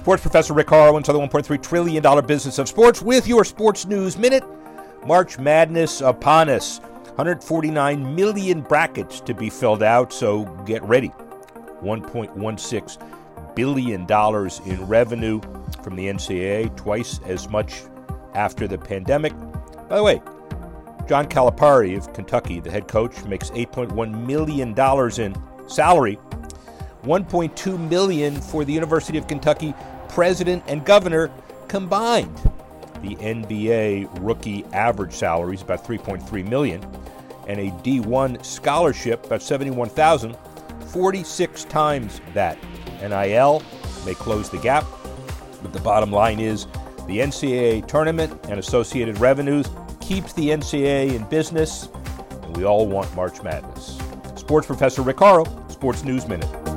Sports professor Rick Horrow inside the $1.3 trillion business of sports with your Sports News Minute. March Madness upon us. 149 million brackets to be filled out, so get ready. $1.16 billion in revenue from the NCAA, twice as much after the pandemic. By the way, John Calipari of Kentucky, the head coach, makes $8.1 million in salary. 1.2 million for the University of Kentucky president and governor combined. The NBA rookie average salary is about 3.3 million, and a D1 scholarship about 71,000, 46 times that. NIL may close the gap, but the bottom line is the NCAA tournament and associated revenues keeps the NCAA in business, and we all want March Madness. Sports professor Rick Horrow, Sports News Minute.